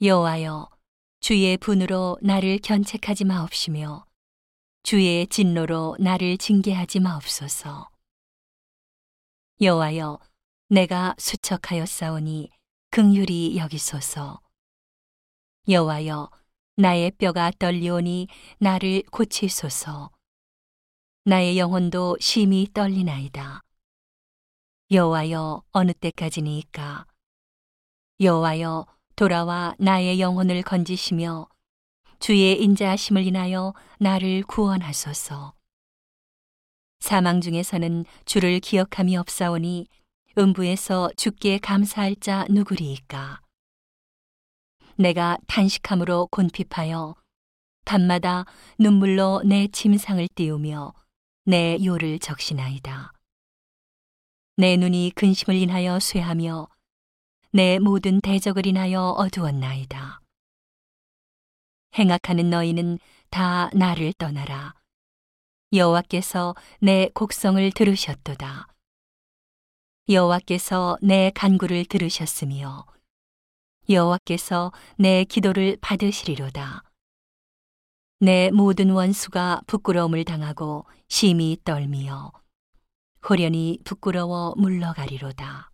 여호와여 주의 분으로 나를 견책하지 마옵시며 주의 진노로 나를 징계하지 마옵소서. 여호와여 내가 수척하여 싸우니 긍휼히 여기소서. 여호와여 나의 뼈가 떨리오니 나를 고치소서. 나의 영혼도 심히 떨리나이다. 여호와여 어느 때까지니까? 여호와여 돌아와 나의 영혼을 건지시며 주의 인자하심을 인하여 나를 구원하소서. 사망 중에서는 주를 기억함이 없사오니 음부에서 주께 감사할 자 누구리이까? 내가 탄식함으로 곤핍하여 밤마다 눈물로 내 침상을 띄우며 내 요를 적시나이다. 내 눈이 근심을 인하여 쇠하며 내 모든 대적을 인하여 어두웠나이다. 행악하는 너희는 다 나를 떠나라. 여호와께서 내 곡성을 들으셨도다. 여호와께서 내 간구를 들으셨으며 여호와께서 내 기도를 받으시리로다. 내 모든 원수가 부끄러움을 당하고 심히 떨미어 호련히 부끄러워 물러가리로다.